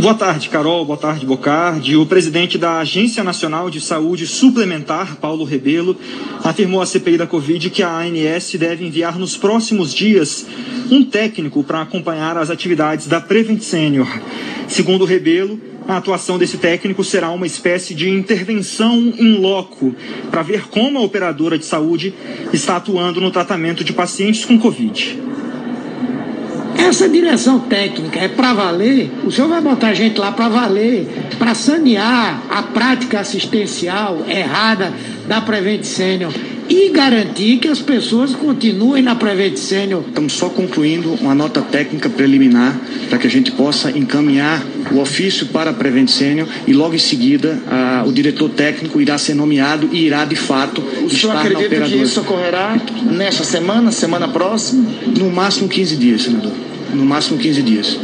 Boa tarde, Carol. Boa tarde, Bocardi. O presidente da Agência Nacional de Saúde Suplementar, Paulo Rebelo, afirmou à CPI da Covid que a ANS deve enviar nos próximos dias um técnico para acompanhar as atividades da Prevent Senior. Segundo Rebelo, a atuação desse técnico será uma espécie de intervenção em loco para ver como a operadora de saúde está atuando no tratamento de pacientes com Covid. Essa direção técnica é para valer, o senhor vai botar gente lá para valer, para sanear a prática assistencial errada da Prevent Senior e garantir que as pessoas continuem na Prevent Senior. Estamos só concluindo uma nota técnica preliminar para que a gente possa encaminhar o ofício para a Prevent Senior e logo em seguida a, o diretor técnico irá ser nomeado e irá de fato o estar na operadora. acredita que isso ocorrerá nesta semana, semana próxima? No máximo 15 dias, senador. No máximo 15 dias.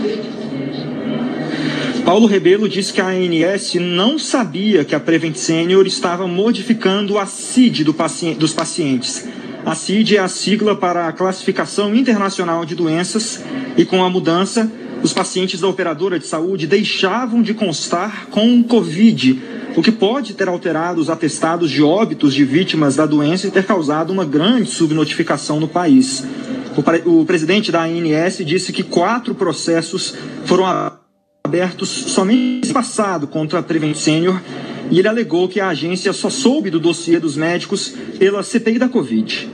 Paulo Rebelo disse que a ANS não sabia que a Prevent Senior estava modificando a CID do dos pacientes. A CID é a sigla para a Classificação Internacional de Doenças e com a mudança, os pacientes da operadora de saúde deixavam de constar com Covid, o que pode ter alterado os atestados de óbitos de vítimas da doença e ter causado uma grande subnotificação no país. O, presidente da ANS disse que quatro processos foram abertos somente passado contra a Prevent Senior e ele alegou que a agência só soube do dossiê dos médicos pela CPI da Covid.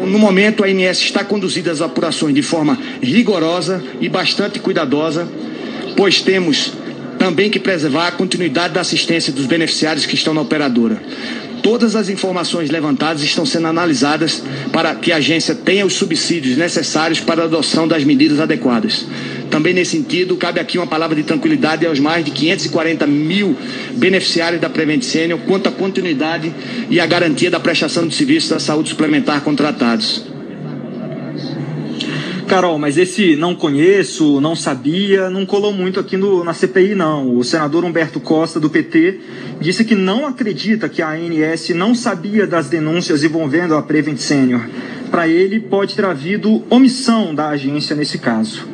No momento, a ANS está conduzindo as apurações de forma rigorosa e bastante cuidadosa, pois temos também que preservar a continuidade da assistência dos beneficiários que estão na operadora. Todas as informações levantadas estão sendo analisadas para que a agência tenha os subsídios necessários para a adoção das medidas adequadas. Também nesse sentido, cabe aqui uma palavra de tranquilidade aos mais de 540 mil beneficiários da Prevent Senior quanto à continuidade e à garantia da prestação de serviços da saúde suplementar contratados. Carol, mas esse não conheço, não sabia, não colou muito aqui no, na CPI, não. O senador Humberto Costa, do PT, disse que não acredita que a ANS não sabia das denúncias envolvendo a Prevent Senior. Para ele, pode ter havido omissão da agência nesse caso.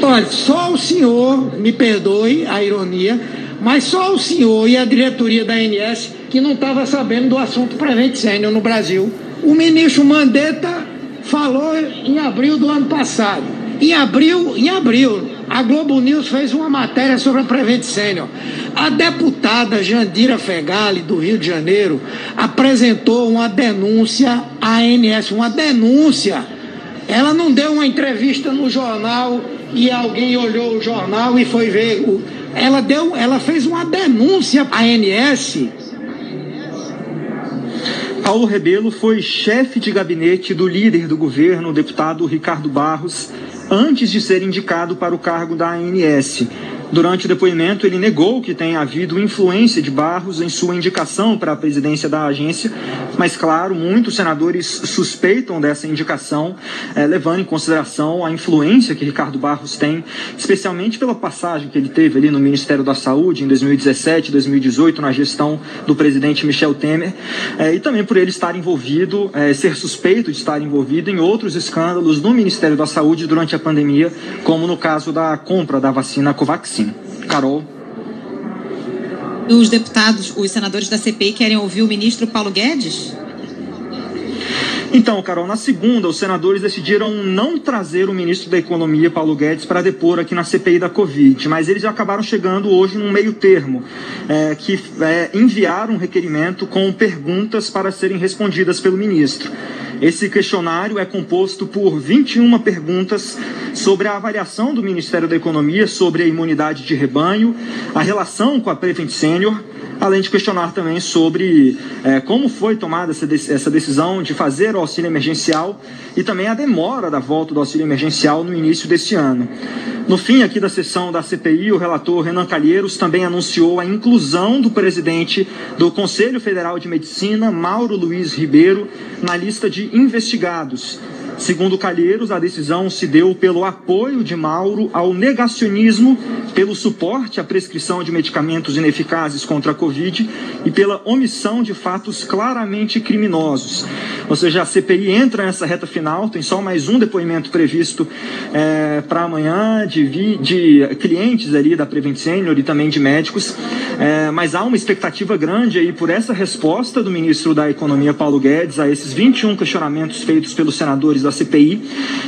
Olha, só o senhor, me perdoe a ironia, mas só o senhor e a diretoria da ANS que não estava sabendo do assunto Prevent Senior no Brasil. O ministro Mandetta falou em abril do ano passado. Em abril, em abril, a Globo News fez uma matéria sobre a Prevent Senior. A deputada Jandira Fegali, do Rio de Janeiro, apresentou uma denúncia à ANS, uma denúncia. Ela não deu uma entrevista no jornal e alguém olhou o jornal e foi ver. Ela, deu, ela fez uma denúncia à ANS Paulo Rebelo foi chefe de gabinete do líder do governo, o deputado Ricardo Barros, antes de ser indicado para o cargo da ANS. Durante o depoimento, ele negou que tenha havido influência de Barros em sua indicação para a presidência da agência, mas, claro, muitos senadores suspeitam dessa indicação, eh, levando em consideração a influência que Ricardo Barros tem, especialmente pela passagem que ele teve ali no Ministério da Saúde em 2017, 2018, na gestão do presidente Michel Temer, eh, e também por ele estar envolvido, eh, ser suspeito de estar envolvido em outros escândalos no Ministério da Saúde durante a pandemia, como no caso da compra da vacina Covaxin. Carol. Os deputados, os senadores da CPI querem ouvir o ministro Paulo Guedes? Então, Carol, na segunda, os senadores decidiram não trazer o ministro da Economia, Paulo Guedes, para depor aqui na CPI da Covid, mas eles acabaram chegando hoje num meio termo, é, que é, enviaram um requerimento com perguntas para serem respondidas pelo ministro. Esse questionário é composto por 21 perguntas sobre a avaliação do Ministério da Economia sobre a imunidade de rebanho, a relação com a Prevent Senior, além de questionar também sobre é, como foi tomada essa decisão de fazer o auxílio emergencial e também a demora da volta do auxílio emergencial no início deste ano. No fim aqui da sessão da CPI, o relator Renan Calheiros também anunciou a inclusão do presidente do Conselho Federal de Medicina, Mauro Luiz Ribeiro, na lista de investigados Segundo Calheiros, a decisão se deu pelo apoio de Mauro ao negacionismo, pelo suporte à prescrição de medicamentos ineficazes contra a Covid e pela omissão de fatos claramente criminosos. Ou seja, a CPI entra nessa reta final, tem só mais um depoimento previsto é, para amanhã de, vi, de clientes ali da Prevent Senior e também de médicos, é, mas há uma expectativa grande aí por essa resposta do ministro da Economia, Paulo Guedes, a esses 21 questionamentos feitos pelos senadores da CPI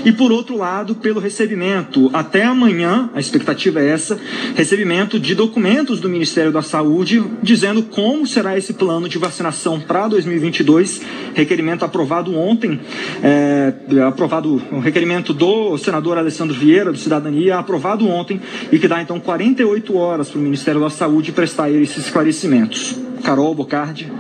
e, por outro lado, pelo recebimento, até amanhã, a expectativa é essa, recebimento de documentos do Ministério da Saúde dizendo como será esse plano de vacinação para 2022, requerimento aprovado ontem, é, aprovado o requerimento do senador Alessandro Vieira, do Cidadania, aprovado ontem e que dá então 48 horas para o Ministério da Saúde prestar esses esclarecimentos. Carol Bocardi.